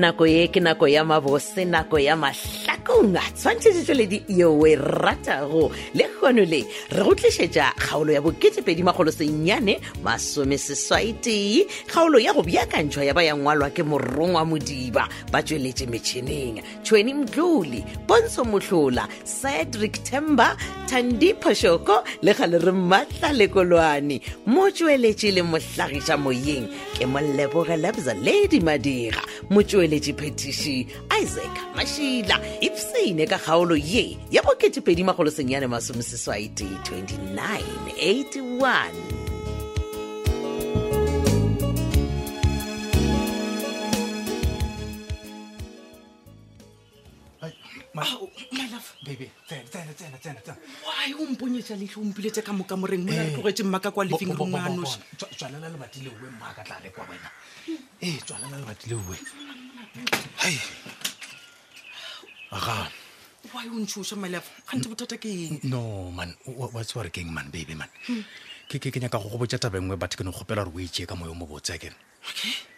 nako ye ke nako ya mabose nako ya nakong a tshwantšhetsetsweledi yo o e ratago le kgono le re go tlišetša kgaolo ya bo2emagolosennyane masomeseswaitee kgaolo ya go bjakantšhwa ya ba ya ngwalwa ke morongwa modiba ba tsweletše metšhineng tšhweni mtlole pontsho motlhola cedric temba tandiphošoko le ga le re matla lekolwane mo tsweletše le mohlagiša moyeng ke mollebogelebza ledi madira motsweletše phetiši isaac mašila e ipsene ka kgaolo ye ya bokete2edi magolosenyane te 29 81 why o ompiletse ka moka moreng mona eh. tlogetse mmaka kwa living room lebati leowe mmaka tla le kwa wena ee eh, tswalela lebati leowe aga e ontshosa malefa gante bothata ke eng no man wa tsewa re keng man babe man ke ke kenya ka go go botsa taba e nngwe batho ke ne gopela gore o etsee ka moyo mo botseke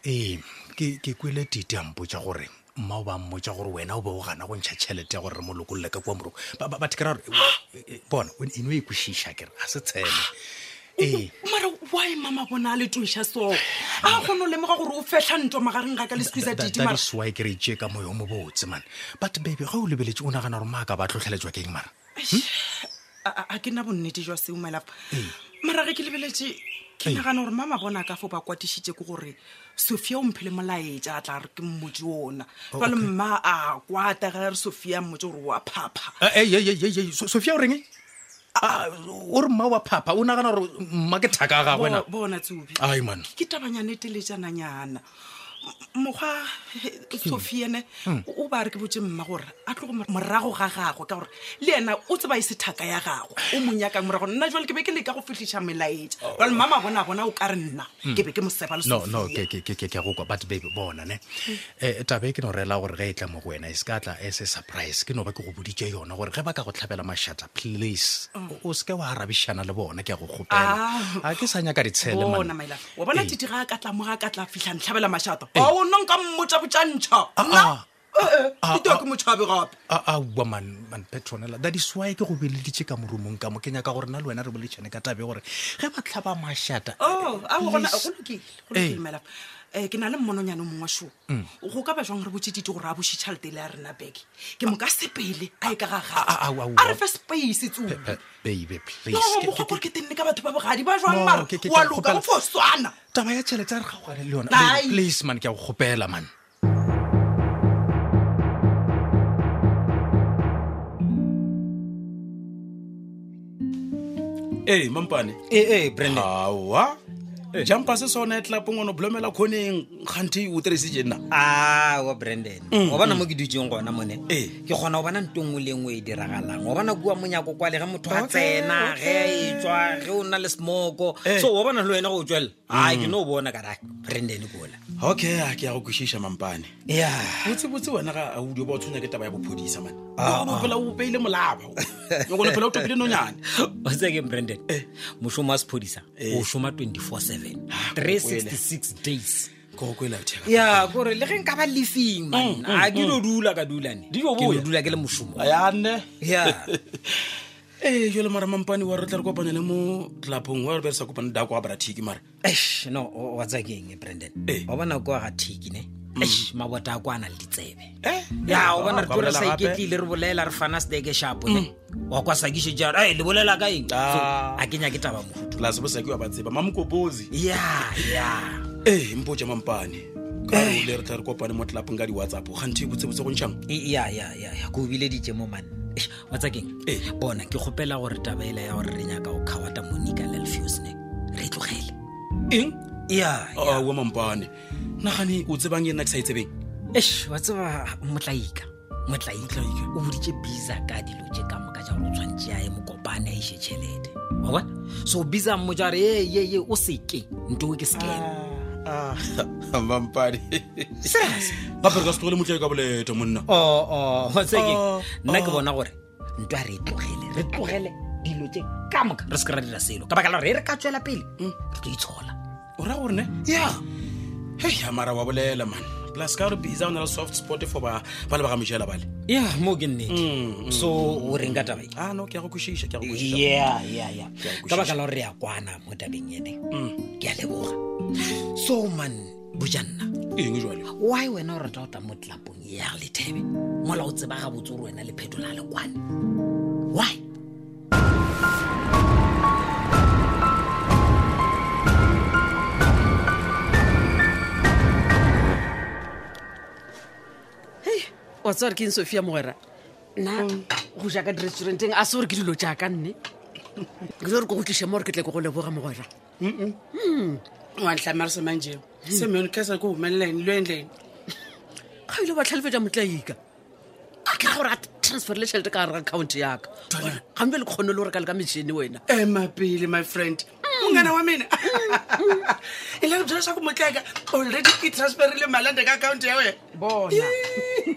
ee ke kwele tite a mpotsa gore mmao ba mmotsa gore wena o be o gana go ntšha tšhelete ya gore re molokolole ka kua moroko batho ke ra gore e, bona eno e kwešiša kere ga se tshele mara why e mama bona a letonša so a kgone go lemoga gore o fetlha ntwa magareng ga ka le squeeza didiswy ke re e ka moyo mo botse mane but babe ga o lebeletse o nagana gore maaka ba tlhotlheletswa keng mara hmm? a ke nna bonnete jwa seomelapa mara ge ke lebeletse ke nagana gore mama bona ka fo ba kwatisitse ke gore sophia o mphele molaetsa a tla re ke mmotse ona fale oh, mma a kwata gare sophia mmotse gore wa phapha eh, eh, eh, sophia o reng e? Ah, o re mma wa phapa o nagana gore mma ke thaka a gagwenabona tsobi ai man ke tabanyanetele janangyana mokgwa sofi ene hmm. o ba re ke botse mma gore a tlo morago ga gagwe ka gore le ena o tseba e sethaka ya gagwe o mo nyakang morago nna jale ke be ke leka go fitlhiša melaetša oh. jale mama bona bona o ka re nna hmm. ke be ke mo seba but babe bona ne um hmm. eh, tabe ke no reela gore ge e tla mo go wena e se ka tla e se surprise ke no ba ke go boditse yona gore ge ba ka go tlhabela mašata please o seke wa arabišana le bona ke a go kgopela ah. a ke sa nyaka ditshele wa bona ee. titira a ka tlamoga a ka tla fitlha tlhabela mašato ao nna nka mmotsa botsantšha aaaaaadi swae ke go beleditse ka morumong ka mokenya ka gore na le wena re boletšhane ka tabe gore ge batlha ba mašhata oh, um ke na le mmonongyane mongwe sho mm. go ka ba jwang re botsedite gore a boshe tšhalete le ya rena bek ke ah. moka sepele a e ka gagaa ah, ah, re fa space tsoboore ke tenne ka batho ba bogadi ba jwangmaraaloka go foswana taba ya tšhelete a re gagogane le yonaplace man ke a go gopela man ee mampane ee brand awa jumpa se sona e tlelapo ngwene blomela kgoneng kganthe o tirisije nna a ah, wa brandon o mm, bona mm. mo ke dutseng gona mone eh. ke kgona go bona nto e ngwe le e ngwe e diragalang o bona kua monyako kwa le ge motho a tsena ge etswa ge o nna le smoko eh. so o bona le wena go o tswela a mm. ke no o bona kara brandon kola okay ke ya go kwešiša mampane ya botsebotse wena ga audi ba o tshwenya ke taba ya bophodisa mane ela ah, ah. opeile molaba gone phela o topile nonyane o tseke branden eh. mošomo wa sephodisa eh. o šoma 24-7 ah, days ya kore le ge nka ba lefing mana mm, mm, a ke mm. no dula ka dulane dio dula ke le mošomo yane ee jale mara mampane wa re tla re kopanya le mo tlelapong wa rebe re sa kopane da ko a bara tiki mara eh no wa tsa ke eng brandon wa bona ko ga tiki ne mm. Eish, mm. mabota a ko a nang le ditsebe eh? ya o bona re tlore sa iketlile re bolela re fana steke shapo ne mm. wa kwa sakise jaro e le bolela ka eng ah. so a kenya ke taba motho la sebo sake wa ba tseba mamokobosi ya ya ee mpoja mampane kaole re tla re kopane mo tlelapong ka di-whatsapp gantho e botsebotse go ntšhang e, ya ya ya ko obile dije mo manne watsakeng hey. bona ke kgopela gore taba ela ya gore re nyaka o kgawata monica le lefusne re e tlogele eng wa ah, mampane nagane o tsebang e nna ke sa e tsebeng es wa tseba motlaika motlaika o boditse bisa ka dilo je ka moka ja gore o tshwantse yae mokopane a ishe tšhelete o bona so bisa mo jare ee ee o seke nto ke scan ah. Ah, mampadi gape re ka se tlogele motlae ka boleto monna oh, oh, oh, nna ke bona gore ntwa re tlogele re tlogele dilo tse ka moka re se ke ra dira selo ka baka la gore e re ka tswela pele hmm. re tlo itshola o raya gorene ya hei amara wa bolela mane plus ka gore bisa o na le soft spot for ba leba ga mojela bale ya mo ke nnete mm, so mm. o renka taba e ano ah, ke ya go kwešiša ka baka la gore re ya kwana mo tabeng ene mm. ke a leboga so man bojanna eng jale why wena o rata go tla mo tlapong ya lethebe mola o tsebaga botse gore wena lephetho le a lekwane why wa tsa gore ke eng sophia mogwera nna mm. go jaaka di-restauranteng a se gore ke dilo jaaka nne ke ore ko go tlisa mo gore ke tle ke go leboga mogwera mm. wantlhamare semangjeo semon kesa ko humelelane le endlene ga ile batlhalefetsa motlaika a ke gore a transfer le tšhelete ka gare account yaka gambe le kgone le gore ka le ka metšhini wena ema pele my friend mm. mongana wa mena e le go dira sa go motlaika already e transferile malande ka account ya wena bona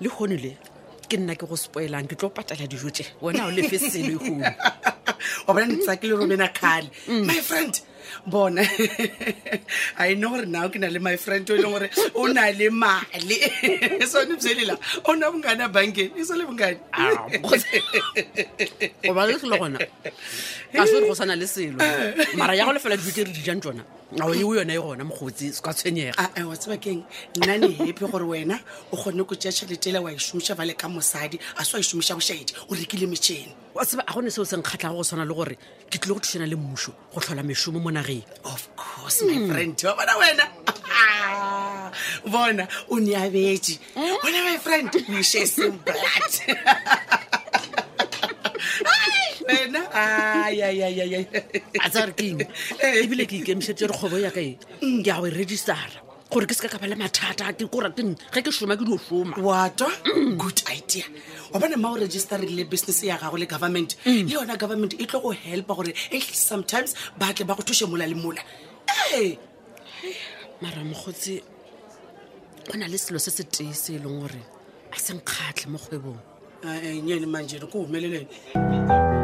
le gone le ke nna ke go spoelang ke tlo patala dijo tse wena o lefe selo e go o bona ntsa ke le romena kgale mm. my friend bona i know gore nao ke na le my friend o e leng gore o na le male sone bselela o na e bongane a bankeng e sale bongane obaletlhile gona ka se gore go sana le selo mara ya go lefela dijo tse re dijang tsona ao oh, eo yone e gona mogotsi se ka ah, tshwenyega wa tsebakeng nna ne epe gore wena o kgone ko tea tšhelete ele wa e šomiša ba le ka mosadi a se wa e šomiša bošaedi o rekile metšhene wa tseba a gone seo se nkgatlhaga go tshwana le gore ke tlile go thušana le mmušo go tlhola mešomo mo nageng of course my hmm. friend wa bona wena ah, bona o ne abetse eh? bona my friend mešhe e seng blood wena a tsare keng ebile ke ikemisetse re kgobo yaka ke ao e registera gore ke se ka ka bale mathata ke kora ke ga ke soma ke dio soma wata mm. good idea wa bona mao registerile business ya gago le government mm. le yona government e tlo go helpa gore atleast e sometimes batle ba go thuse mola le mola e maramogotse go na le selo se se tee se e leng gore a senkgatlhe mo kgwebong nyene manjene ko humelelene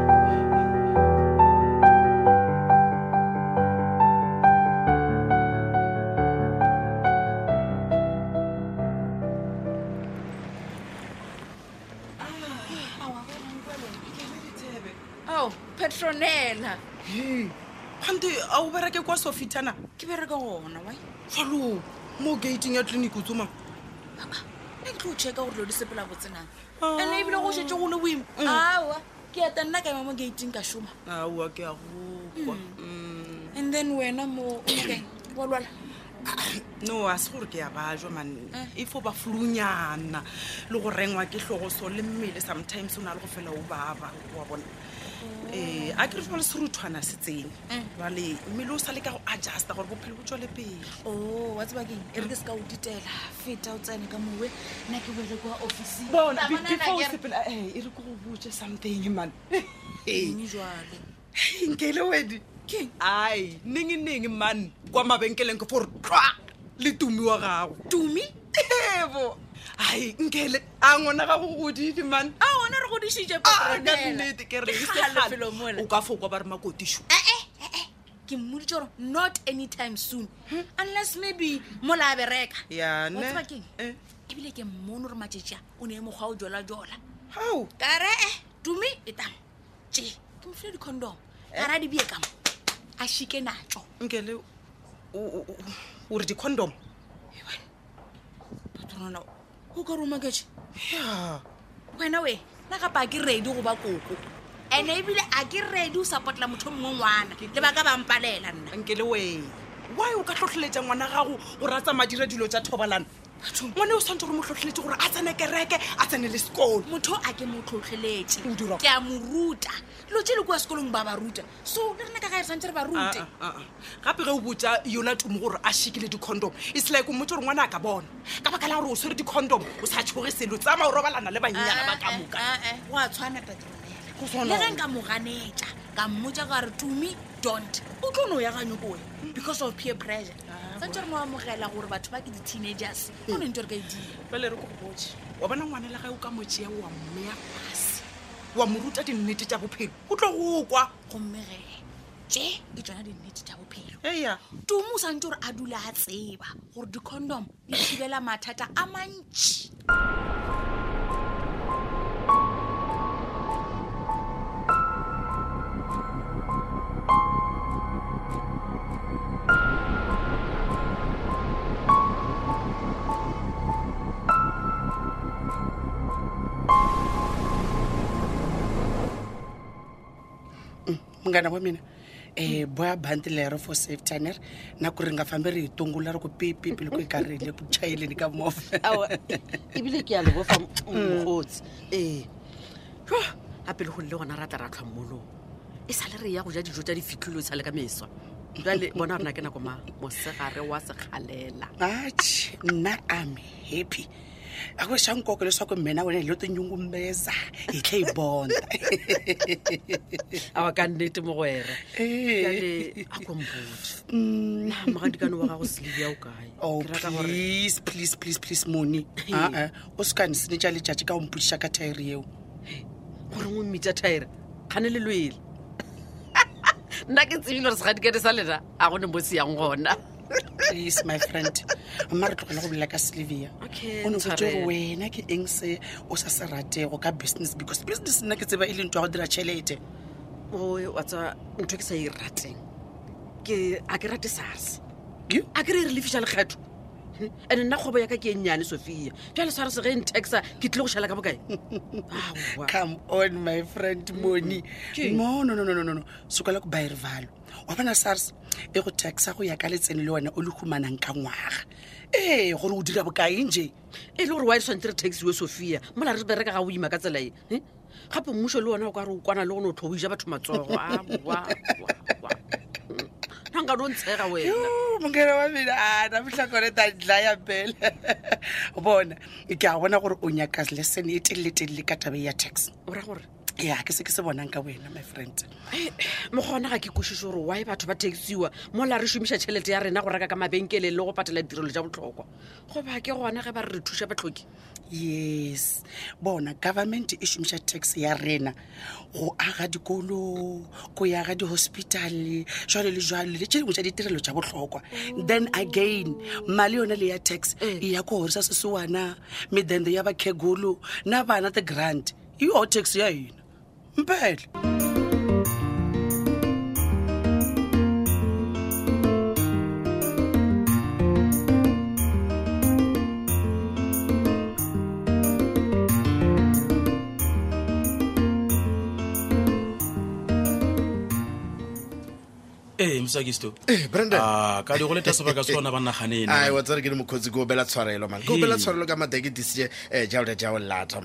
shonela kgante a o bereke kwa sofitana ke bereke gona wa falo mo gateng ya tlinic o tsomang ne ke tlo o checka gore lo di sepela botsenang ane ah. ebile go shetse go le boimo mm. aa ke eta nna ka ema mo gateng ka šoma aa ke ya gokwa mm. mm. and then wena mo wa lwala no a se gore ke ya bajwa man eh. e fo ba fulunyana le go rengwa ke tlhogoso le mmele sometimes o na le go fela o baba wa bona um a kere jale seruthwana se tsene mm. jale mmele o sa le ka go adjusta gore bophelo bo tswale pele o oh, wa tsebakeng e re ke se ka o ditela feta o tsene ka mowe nna ke boele kwa officingbeforeee eh, e re ko go botse something man eh. jalo nkele wedi keng ai neng man kwa mabenkeleng ke fore tlwa le tumi wa gago tumi ebo ai nkele a ngona ga go godile mane a ona re godisitse ah, kannete ke reeo ka foka ba re makotiso eh, eh, eh, ke mmodite gore not any time soon hmm? unless maybe mola a bereka yaneakeng ebile ke mmone gore maeea o ne e mokgwa o jolajola ho karee tume e tam e ke mofile dicondom gare a dibie ka mo a shike natso nkele ore dicondom go ka roma kae wena we nna gapa a ke redi goba koko and-e ebile a ke redi o supportela motho o e mongwe ngwana le ba ka bampalela nna nke le we why o ka tlhotlheletsa ngwana gago go ratsa madira dilo tsa thobalano ngwane o santse gore motlhotlheletse gore a tsene kereke a tsene le sekolo motho a ke motlhotlheletse ke a mo ruta lo tse le kua sekolong ba ba ruta so le rena ka gae re santse re ba rute ah, ah, ah, gape ge o botsa yona tumo gore a shikile dicondom e selaeko motho gore ngwana a ka bona ka baka lang gore o swere dicondom o sa tshoge selo tsama o robalana le bannyana ba ka moka eh, eh, eh, go a tshwana petrolele le ge nka mo ganetsa ka mmotsa gare tumi don't o tlo no yakanyo koe because of peer pressure santse re moamogela gore batho ba ke di-teenagers hmm. one nte re ka edile wa bona ngwane la gae o ka motsea wa mmeya fase wa moruta dinnete tsa bophelo go tlo go kwa gommege tse ke tsona dinnete tsa bophelo eya tumo o santse gore a dula a tseba gore di-condom di thibela mathata a mantši mungana wa mina um mm. boya bandi lero for safety aner na ku ri nga fambi ri hi tungula ri ku pipipi loko hi karhi hi le ku chayeleni ka movha ivile ke ya lovo fa mm. mogotsi e eh, o gape le go nle gona ra tla ra tlhomolong e sale re ya go ja dijo tsa difitlhilo e sale ka meswa jale bona gore na ke nako ma mosegare wa sekgalela ach nna ame happy a ku xa nkoka leswaku mhena wena hi lo tinyungumbeza hi tlhe yi bonda awa kannete mo gwera eh. ale a kombuti magadikano mm. wa gago selebi yao kae please please please please mone aa o se kane sene tja letjatši ka omputiša ka thaere eo gore ngwe mmitsa thaere kgane le lwele nna ke tsebile gore segadikane sa lena a gone mo seyang gona please my friend mma re tlogela go bolela ka sylvia o ne gotse gore wena ke eng se o sa se ratego ka business because business nna ke tseba e le ntw ya go dira tšhelete watsa ntho e ke sa e rateng a ke rate sars a kry-e relefišalekgetho and nna kgwebo yaka ke e nnyane sophia jale sware se ge ntaxa ke tlile go šhala ka bokae come on my friend mony mononononono sekola ko byrevalo e wa bona sars e go taxa go ya ka letsene le wena o le humanang ka ngwaga ee gore o dira bokaeng je e le gore wa e tshwante re taxiwe sophia mola re bereka ga boima ka tselae gape mmuso le wona o ka re o kwana le gone o tlho o ija batho matsogo a phanka no ntshega wena mongere wa mina ana motlhakore tandla ya pele bona ke a bona gore o nyaka lesson e telele telele ka tabe ya tax ora gore ya ke se ke se bonang ka wena my friend eh, ona ga ke kwešiše gore wy batho ba taxiwa mola re šomiša tšhelete ya rena go reka ka mabenkeleng le go patela ditirelo tša botlhokwa goba ke gona ge ba re re thuša batlhoki yes bona government e šomiša tax ya rena go aga dikolo go yaga di hospital jalo le jalo le tše dingwe tša ditirelo tša botlhokwa then again male yona le ya tax mm. e ya ko gorisa sesewana medende ya bakhegolo na bana the grant iyo tax ya ena mpehla ee msakisto eh, ah, tshwarelo man ke ka mateketisi eh, jaola jao lata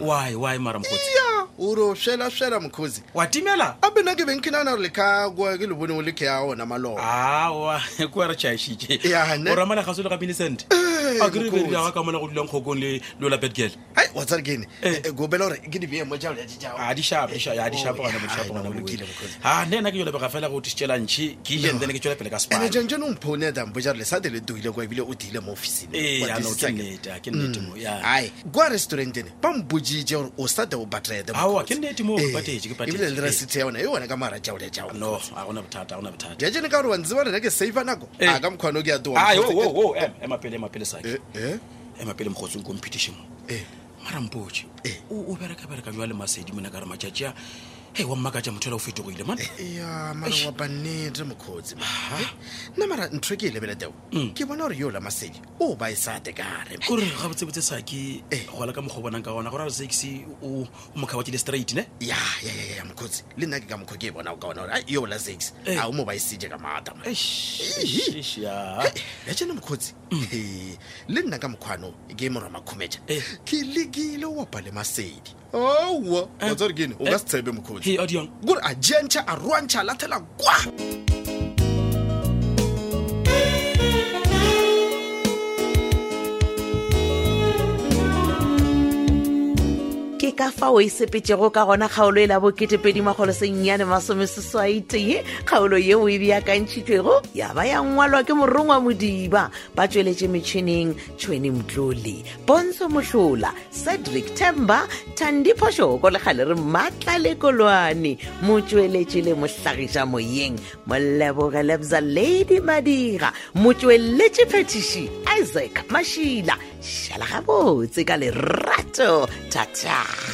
uro swela swela mkhosi wa timela abe na ke benkina na le ka go ke le bone o le ke ya ona malolo ha wa ke wa re cha shiche ya ne o ramana ga se le ka minisent eh, a kre re ya ka mona go dilang khokong le lola pet girl hai what's that eh. again eh, go bela re ke di be mo jalo ya tsa ha di sha ba ya di sha ba na mo sha ba na mo kile mkhosi ha oh, ne na ke yo le ba fela go tshela ntshi ke ye ndene ke tshela pele ka spa ene jenje no mpone da mbo jalo le sa dele do ile go ebile o dile mo office ne ya no tsaneta ke nnete mm. mo ya hai go restaurant ne pa mbo jije o sa da o batrede ebile le resit e ah, ya ona e ona ka mara jaole jaoajajane ka gore wa ntse banena ke safe nako a ka eh, eh? mokgwane eh. o ke yatoemapele mogotsong competition mo maramboe o bereka bereka jwa le masedi mona ka re majajea hei wa mmaka ja motho ela o fetogoile manaa bannete mokgotsi nna mara ntho e ke e lebeleteo ke bona gore yo la masedi o ba e sate kare kore ga botsebotse sa ke eh. gola ka mokgwa o bonang ka ona gore a sase o mokgabake le straight ne ya ya mokgotsi le nna ke ka mokgwa ke e bonago ka ona gore yo la sax eh. a o mo ba e sede ka maata ya jane mokgotsi mm. le nna ka mokgwano ke e morwa makhumeja eh. ke lekile o opa le masedi owa eh, watsa ri kini u nga eh, si tshembe mukhoti kuri a jentxa a rwantxha a lathela kwa ka fa o isepetsego e ka gona kgaolo e la boketepedimagolo sennyane masomesesaitee kgaolo yeo e beakantšhitšwego ya ba ya ngwalwa ke morongwa modiba ba tsweletše metšhineng tšhweni mtlole pontsho mohlola cedric temba tandiphošoko legale re maatla lekolwane mo tsweletše le mohlagiša moyeng molebogelebza ladi madira mo tsweletše phetiši isaac mašila šala gabotse ka lerato 打架。